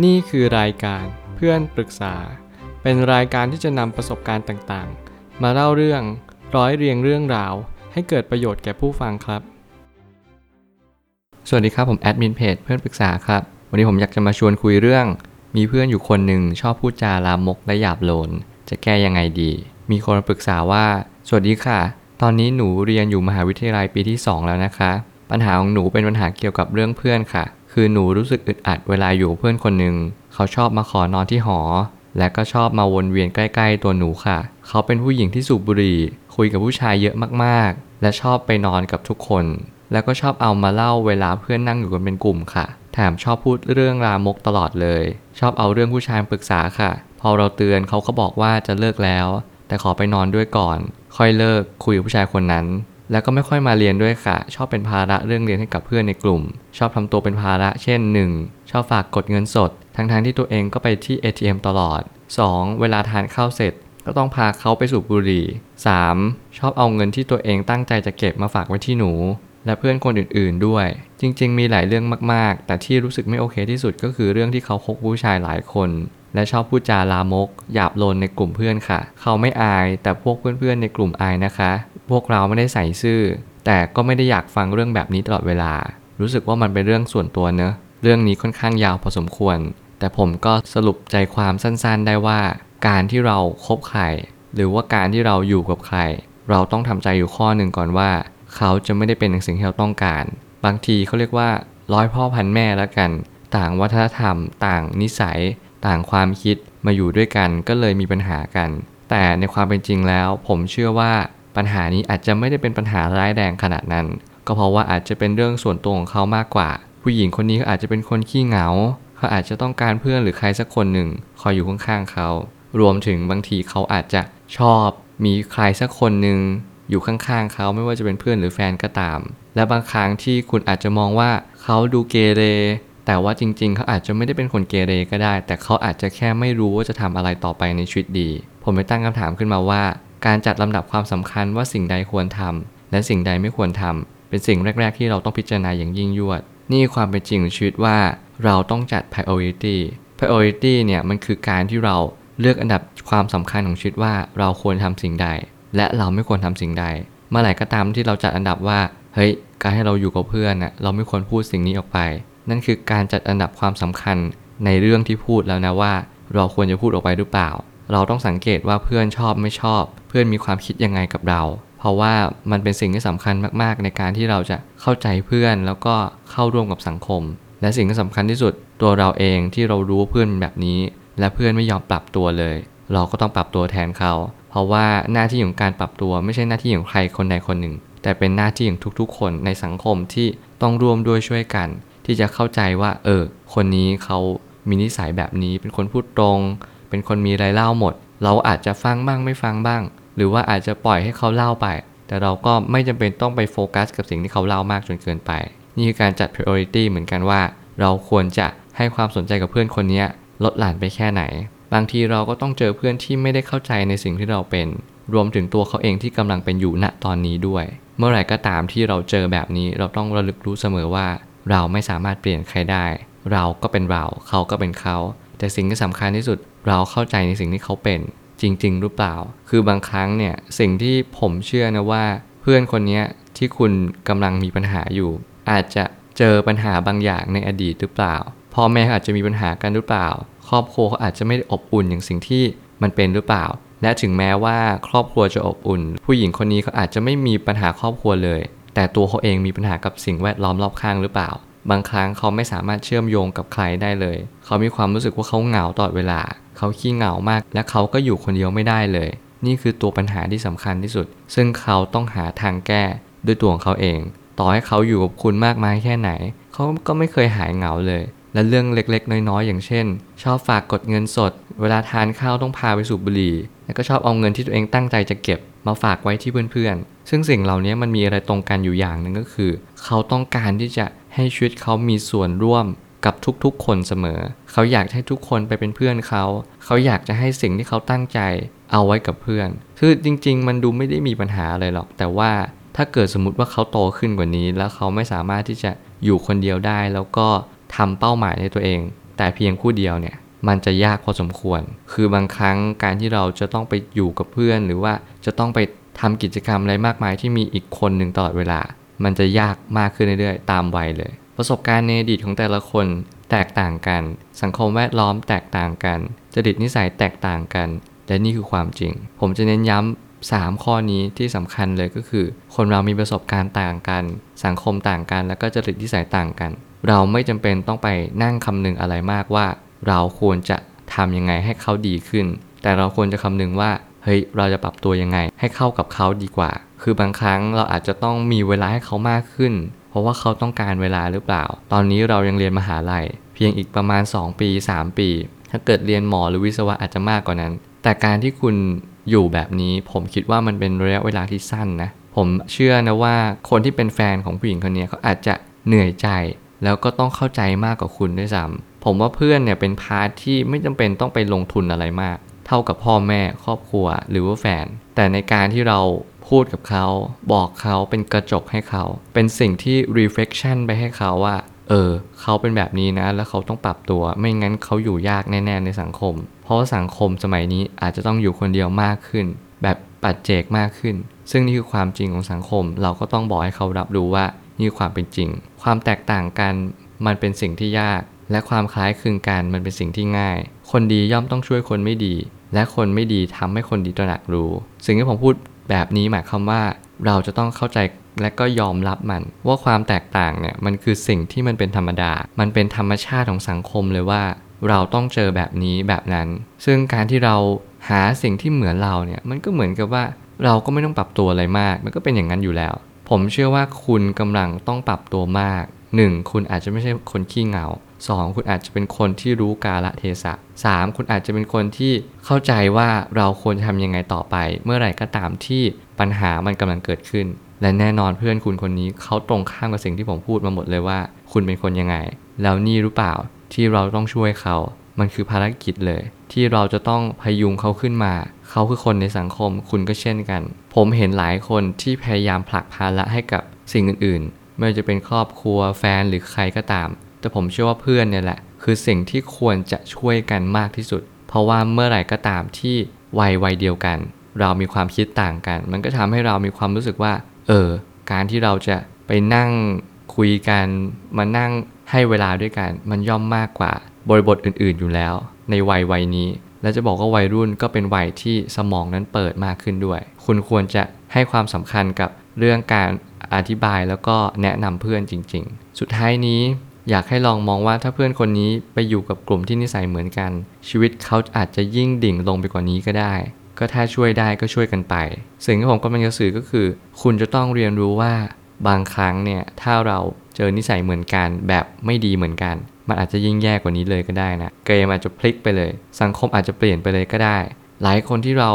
นี่คือรายการเพื่อนปรึกษา เป็นรายการที่จะนำประสบการณ์ต่างๆ มาเล่าเรื่องร้อยเรียงเรื่องราว ให้เกิดประโยชน์แก่ผู้ฟังครับ สวัสดีครับผมแอดมินเพจเพื่อนปรึกษาครับ วันนี้ผมอยากจะมาชวนคุยเรื่อง มีเพื่อนอยู่คนหนึ่งชอบพูดจาลามกและหยาบโลน จะแก้ยังไงดี มีคนมาปรึกษาว่า สวัสดีค่ะ ตอนนี้หนูเรียนอยู่มหาวิทยาลัยปีที่ 2 แล้วนะคะ ปัญหาของหนูเป็นปัญหาเกี่ยวกับเรื่องเพื่อนค่ะ คือหนูรู้สึกอึดอัดเวลาอยู่กับเพื่อนคนหนึ่ง เขาชอบมาขอนอนที่หอ และก็ชอบมาวนเวียนใกล้ ๆ ตัวหนูค่ะ เขาเป็นผู้หญิงที่สูบบุหรี่ คุยกับผู้ชายเยอะมากๆ และชอบไปนอนกับทุกคน แล้วก็ชอบเอามาเล่าเวลาเพื่อนนั่งอยู่กันเป็นกลุ่มค่ะ แถมชอบพูดเรื่องรามกตลอดเลย ชอบเอาเรื่องผู้ชายปรึกษาค่ะ พอเราเตือนเขาก็บอกว่าจะเลิกแล้ว แต่ขอไปนอนด้วยก่อน ค่อยเลิกคุยกับผู้ชายคนนั้น แล้วก็ไม่ค่อยมาเรียนด้วยค่ะ ชอบเป็นภาระเรื่องเรียนให้กับเพื่อนในกลุ่ม ชอบทำตัวเป็นภาระ เช่น 1. ชอบฝากกดเงินสด ทั้งๆที่ตัวเองก็ไปที่ ATM ตลอด 2. เวลาทานข้าวเสร็จ ก็ต้องพาเขาไปสูบบุหรี่ 3. ชอบเอาเงินที่ตัวเองตั้งใจจะเก็บมาฝากไว้ที่หนู และเพื่อนคนอื่นๆด้วย จริง ๆ มีหลายเรื่องมากๆ แต่ที่รู้สึกไม่โอเคที่สุดก็คือเรื่องที่เขาคบผู้ชายหลายคนและชอบพูดจาลามก หยาบโลนในกลุ่มเพื่อนค่ะ เขาไม่อายแต่พวกเพื่อนๆในกลุ่มอายนะคะ พวกเราไม่ได้ใส่ซื่อ แต่ก็ไม่ได้อยากฟังเรื่องแบบนี้ตลอดเวลา รู้สึกว่ามันเป็นเรื่องส่วนตัวเนอะเรื่องนี้ค่อนข้างยาวพอสมควร แต่ผมก็สรุปใจความสั้นๆได้ว่า การที่เราคบใคร หรือว่าการที่เราอยู่กับใคร เราต้องทำใจอยู่ข้อหนึ่งก่อนว่า เขาจะไม่ได้เป็นในสิ่งที่เราต้องการ บางทีเขาเรียกว่าร้อยพ่อพันแม่แล้วกัน ต่างวัฒนธรรม ต่างนิสัย ต่างความคิดมาอยู่ด้วยกันก็เลยมีปัญหากัน แต่ในความเป็นจริงแล้ว ผมเชื่อว่า ปัญหานี้อาจจะไม่ได้เป็นปัญหาร้ายแรงขนาดนั้น ก็เพราะว่าอาจจะเป็นเรื่องส่วนตัวของเขามากกว่า ผู้หญิงคนนี้เขาอาจจะเป็นคนขี้เหงา เขาอาจจะต้องการเพื่อนหรือใครสักคนหนึ่งคอยอยู่ข้างๆเขา รวมถึงบางทีเขาอาจจะชอบมีใครสักคนหนึ่งอยู่ข้างๆเขาไม่ว่าจะเป็นเพื่อนหรือแฟนก็ตาม และบางครั้งที่คุณอาจจะมองว่าเขาดูเกเร แต่ว่าจริงๆ เขาอาจจะไม่ได้เป็นคนเกเรก็ได้ แต่เขาอาจจะแค่ไม่รู้ว่าจะทำอะไรต่อไปในชีวิตดี ผมไปตั้งคำถามขึ้นมาว่า การจัดลำดับความสำคัญว่าสิ่งใดควรทำและสิ่งใดไม่ควรทำเป็นสิ่งแรก ๆ ที่เราต้องพิจารณาอย่างยิ่งยวด นี่ความเป็นจริงของชีวิตว่าเราต้องจัด priority priority เนี่ยมันคือการที่เราเลือกอันดับความสำคัญของชีวิตว่าเราควรทำสิ่งใด และเราไม่ควรทำสิ่งใด เมื่อไหร่ก็ตามที่เราจัดอันดับว่าเฮ้ยการให้เราอยู่กับเพื่อนน่ะเราไม่ควรพูดสิ่งนี้ออกไป นั่นคือการจัดอันดับความสำคัญในเรื่องที่พูดแล้วนะว่า เราควรจะพูดออกไปหรือเปล่า เราต้องสังเกตว่าเพื่อนชอบไม่ชอบ เพื่อนมีความคิดยังไงกับเรา เพราะว่ามันเป็นสิ่งที่สำคัญมากๆ ในการที่เราจะเข้าใจเพื่อนแล้วก็เข้าร่วมกับสังคม และสิ่งที่สำคัญที่สุดตัวเราเองที่เรารู้ว่าเพื่อนเป็นแบบนี้ และเพื่อนไม่ยอมปรับตัวเลย เราก็ต้องปรับตัวแทนเขา เพราะว่าหน้าที่ของการปรับตัวไม่ใช่หน้าที่ของใครคนใดคนหนึ่ง แต่เป็นหน้าที่ของทุกๆ คนในสังคมที่ต้องร่วมด้วยช่วยกัน ที่จะเข้าใจว่า เออ คนนี้เขามีนิสัยแบบนี้เป็นคนพูดตรง เป็นคนมีไรเล่าหมด เราอาจจะฟังบ้างไม่ฟังบ้าง หรือว่าอาจจะปล่อยให้เขาเล่าไป แต่เราก็ไม่จำเป็นต้องไปโฟกัสกับสิ่งที่เขาเล่ามากจนเกินไป นี่คือการจัด priority เหมือนกันว่า เราควรจะให้ความสนใจกับเพื่อนคนนี้ลดหลั่นไปแค่ไหน บางทีเราก็ต้องเจอเพื่อนที่ไม่ได้เข้าใจในสิ่งที่เราเป็น รวมถึงตัวเขาเองที่กำลังเป็นอยู่ณตอนนี้ด้วย เมื่อไหร่ก็ตามที่เราเจอแบบนี้เราต้องระลึกรู้เสมอว่า เราไม่สามารถเปลี่ยนใครได้ เราก็เป็นเราเขาก็เป็นเขา แต่สิ่งที่สำคัญที่สุดเราเข้าใจในสิ่งที่เขาเป็นจริง ๆ หรือเปล่า คือบางครั้งเนี่ยสิ่งที่ผมเชื่อนะว่าเพื่อนคนนี้ที่คุณกำลังมีปัญหาอยู่ อาจจะเจอปัญหาบางอย่างในอดีตหรือเปล่าพ่อแม่อาจจะมีปัญหากันหรือเปล่า ครอบครัวเขาอาจจะไม่ได้อบอุ่นอย่างสิ่งที่มันเป็นหรือเปล่า และถึงแม้ว่าครอบครัวจะอบอุ่น ผู้หญิงคนนี้เขาอาจจะไม่มีปัญหาครอบครัวเลย แต่ตัวเขาเองมีปัญหากับสิ่งแวดล้อมรอบข้างหรือเปล่า บางครั้งเขาไม่สามารถเชื่อมโยงกับใครได้เลย เขามีความรู้สึกว่าเขาเหงาตลอดเวลา เขาขี้เหงามาก และเขาก็อยู่คนเดียวไม่ได้เลย นี่คือตัวปัญหาที่สำคัญที่สุด ซึ่งเขาต้องหาทางแก้ด้วยตัวของเขาเอง ต่อให้เขาอยู่กับคุณมากมายแค่ไหน เขาก็ไม่เคยหายเหงาเลย และเรื่องเล็กๆ น้อยๆ อย่างเช่น ชอบฝากกดเงินสด เวลาทานข้าวต้องพาไปสูบบุหรี่ แล้วก็ชอบเอาเงินที่ตัวเองตั้งใจจะเก็บมาฝากไว้ที่เพื่อนๆ ซึ่งสิ่งเหล่านี้มันมีอะไรตรงกันอยู่อย่างหนึ่งก็คือ เขาต้องการที่จะ ให้ชีวิตเขามีส่วนร่วมกับทุกๆ คนเสมอ เขาอยากให้ทุกคนไปเป็นเพื่อนเขา เขาอยากจะให้สิ่งที่เขาตั้งใจเอาไว้กับเพื่อน คือจริง ๆ มันดูไม่ได้มีปัญหาอะไรหรอก แต่ว่าถ้าเกิดสมมติว่าเขาโตขึ้นกว่านี้ แล้วเขาไม่สามารถที่จะอยู่คนเดียวได้ แล้วก็ทำเป้าหมายในตัวเอง แต่เพียงผู้เดียวเนี่ย มันจะยากพอสมควร คือบางครั้งการที่เราจะต้องไปอยู่กับเพื่อน หรือว่าจะต้องไปทำกิจกรรมอะไรมากมายที่มีอีกคนหนึ่งตลอดเวลา มันจะยากมากขึ้นเรื่อยๆ ตามวัยเลย ประสบการณ์ในอดีตของแต่ละคนแตกต่างกัน สังคมแวดล้อมแตกต่างกัน จริตนิสัยแตกต่างกัน และนี่คือความจริง ผมจะเน้นย้ำ3 ข้อนี้ที่สำคัญเลยก็คือ คนเรามีประสบการณ์ต่างกัน สังคมต่างกัน แล้วก็จริตนิสัยต่างกัน เราไม่จำเป็นต้องไปนั่งคำนึงอะไรมากว่า เราควรจะทำยังไงให้เขาดีขึ้น แต่เราควรจะคำนึงว่าเฮ้ยเราจะปรับตัวยังไง ให้เข้ากับเขาดีกว่า คือบางครั้งเราอาจจะต้องมีเวลาให้เขามากขึ้น เพราะว่าเขาต้องการเวลาหรือเปล่า ตอนนี้เรายังเรียนมหาลัย เพียงอีกประมาณ 2 ปี 3 ปี ถ้าเกิดเรียนหมอหรือวิศวะอาจจะมากกว่านั้น แต่การที่คุณอยู่แบบนี้ผมคิดว่ามันเป็นระยะเวลาที่สั้นนะ ผมเชื่อนะว่าคนที่เป็นแฟนของผู้หญิงคนนี้เขาอาจจะเหนื่อยใจ แล้วก็ต้องเข้าใจมากกว่าคุณด้วยซ้ำผมว่าเพื่อนเนี่ยเป็นพาร์ทที่ไม่จำเป็นต้องไปลงทุนอะไรมาก เท่ากับพ่อแม่ครอบครัวหรือว่าแฟน แต่ในการที่เรา พูดกับเขา บอกเขาเป็นกระจกให้เขา เป็นสิ่งที่ reflection ไปให้เขาว่า เออ เขาเป็นแบบนี้นะ แล้วเขาต้องปรับตัว ไม่งั้นเขาอยู่ยากแน่ ๆ ในสังคม เพราะว่าสังคมสมัยนี้อาจจะต้องอยู่คนเดียวมากขึ้น แบบปัจเจกมากขึ้น ซึ่งนี่คือความจริงของสังคม เราก็ต้องบอกให้เขารับรู้ว่า นี่คือความเป็นจริง ความแตกต่างกัน มันเป็นสิ่งที่ยาก และความคล้ายคลึงกัน มันเป็นสิ่งที่ง่าย คนดีย่อมต้องช่วยคนไม่ดี และคนไม่ดีทำให้คนดีตระหนักรู้ สิ่งที่ผมพูด แบบนี้หมายความว่าเราจะต้องเข้าใจและก็ยอมรับมัน ว่าความแตกต่างเนี่ยมันคือสิ่งที่มันเป็นธรรมดา มันเป็นธรรมชาติของสังคมเลยว่า เราต้องเจอแบบนี้แบบนั้น ซึ่งการที่เราหาสิ่งที่เหมือนเราเนี่ยมันก็เหมือนกับว่าเราก็ไม่ต้องปรับตัวอะไรมาก มันก็เป็นอย่างนั้นอยู่แล้ว ผมเชื่อว่าคุณกำลังต้องปรับตัวมาก 1. คุณอาจจะไม่ใช่คนขี้เหงา 2. คุณอาจจะเป็นคนที่รู้กาลเทศะ 3. คุณอาจจะเป็นคนที่เข้าใจว่าเราควรทำยังไงต่อไป เมื่อไหร่ก็ตามที่ปัญหามันกำลังเกิดขึ้น และแน่นอนเพื่อนคุณคนนี้เขาตรงข้ามกับสิ่งที่ผมพูดมาหมดเลยว่า คุณเป็นคนยังไง แล้วนี่รู้เปล่าที่เราต้องช่วยเขา มันคือภารกิจเลย ที่เราจะต้องพยุงเขาขึ้นมาเขาคือคนในสังคมคุณก็เช่นกัน ผมเห็นหลายคนที่พยายามผลักภาระให้กับสิ่งอื่น ไม่ว่าจะเป็นครอบครัวแฟนหรือใครก็ตาม แต่ผมเชื่อว่าเพื่อนเนี่ยแหละ คือสิ่งที่ควรจะช่วยกันมากที่สุด เพราะว่าเมื่อไหร่ก็ตามที่วัยวัยเดียวกัน เรามีความคิดต่างกัน มันก็ทำให้เรามีความรู้สึกว่า เออ การที่เราจะไปนั่งคุยกันมานั่งให้เวลาด้วยกัน มันย่อมมากกว่าบริบทอื่น ๆ อยู่แล้ว ในวัยวัยนี้ และจะบอกว่าวัยรุ่นก็เป็นวัยที่สมองนั้นเปิดมากขึ้นด้วย คุณควรจะให้ความสำคัญกับเรื่องการ อธิบายแล้วก็แนะนำเพื่อนจริง ๆ สุดท้ายนี้อยากให้ลองมองว่าถ้าเพื่อนคนนี้ไปอยู่กับกลุ่มที่นิสัยเหมือนกัน ชีวิตเขาอาจจะยิ่งดิ่งลงไปกว่านี้ก็ได้ ก็ถ้าช่วยได้ก็ช่วยกันไป สิ่งที่ผมกำลังจะสื่อก็คือ คุณจะต้องเรียนรู้ว่าบางครั้งเนี่ยถ้าเราเจอนิสัยเหมือนกันแบบไม่ดีเหมือนกัน มันอาจจะยิ่งแย่กว่านี้เลยก็ได้นะเกมอาจจะพลิกไปเลย สังคมอาจจะเปลี่ยนไปเลยก็ได้ หลายคนที่เรา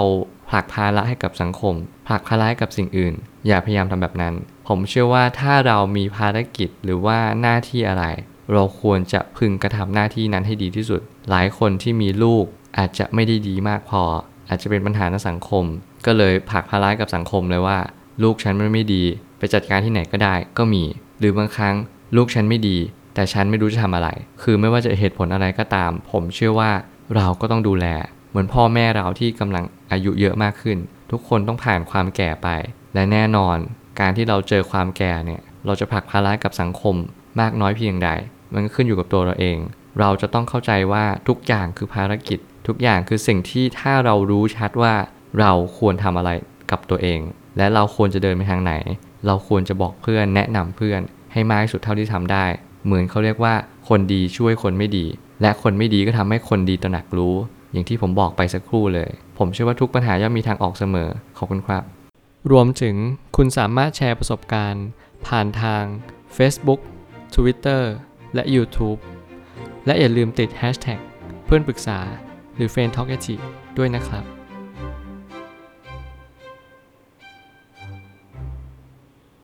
ผลักภาระให้กับสังคม ผลักภาระให้กับสิ่งอื่น อย่าพยายามทำแบบนั้น ผมเชื่อว่าถ้าเรามีภารกิจหรือว่าหน้าที่อะไร เราควรจะพึงกระทำหน้าที่นั้นให้ดีที่สุด หลายคนที่มีลูกอาจจะไม่ได้ดีมากพอ อาจจะเป็นปัญหาในสังคม ก็เลยผลักภาระกับสังคมเลยว่า ลูกฉันมันไม่ดี ไปจัดการที่ไหนก็ได้ก็มี หรือบางครั้งลูกฉันไม่ดี แต่ฉันไม่รู้จะทำอะไร คือไม่ว่าจะเหตุผลอะไรก็ตาม ผมเชื่อว่าเราก็ต้องดูแล เหมือนพ่อแม่เราที่กำลัง อายุเยอะมากขึ้น ทุกคนต้องผ่านความแก่ไป และแน่นอน การที่เราเจอความแก่เนี่ย เราจะผลักภาระกับสังคมมากน้อยเพียงใด มันก็ขึ้นอยู่กับตัวเราเอง เราจะต้องเข้าใจว่าทุกอย่างคือภารกิจ ทุกอย่างคือสิ่งที่ถ้าเรารู้ชัดว่าเราควรทำอะไรกับตัวเอง และเราควรจะเดินไปทางไหน เราควรจะบอกเพื่อนแนะนำเพื่อน ให้มากที่สุดเท่าที่ทำได้ เหมือนเขาเรียกว่าคนดีช่วยคนไม่ดี และคนไม่ดีก็ทำให้คนดีตระหนักรู้ อย่างที่ผมบอกไปสักครู่เลย ผมเชื่อว่าทุกปัญหาย่อมมีทางออกเสมอ ขอบคุณครับ รวมถึงคุณสามารถแชร์ประสบการณ์ ผ่านทาง Facebook Twitter และ YouTube และอย่าลืมติด Hashtag เพื่อนปรึกษาหรือ f r ร e n d t a l k ด้วยนะครับ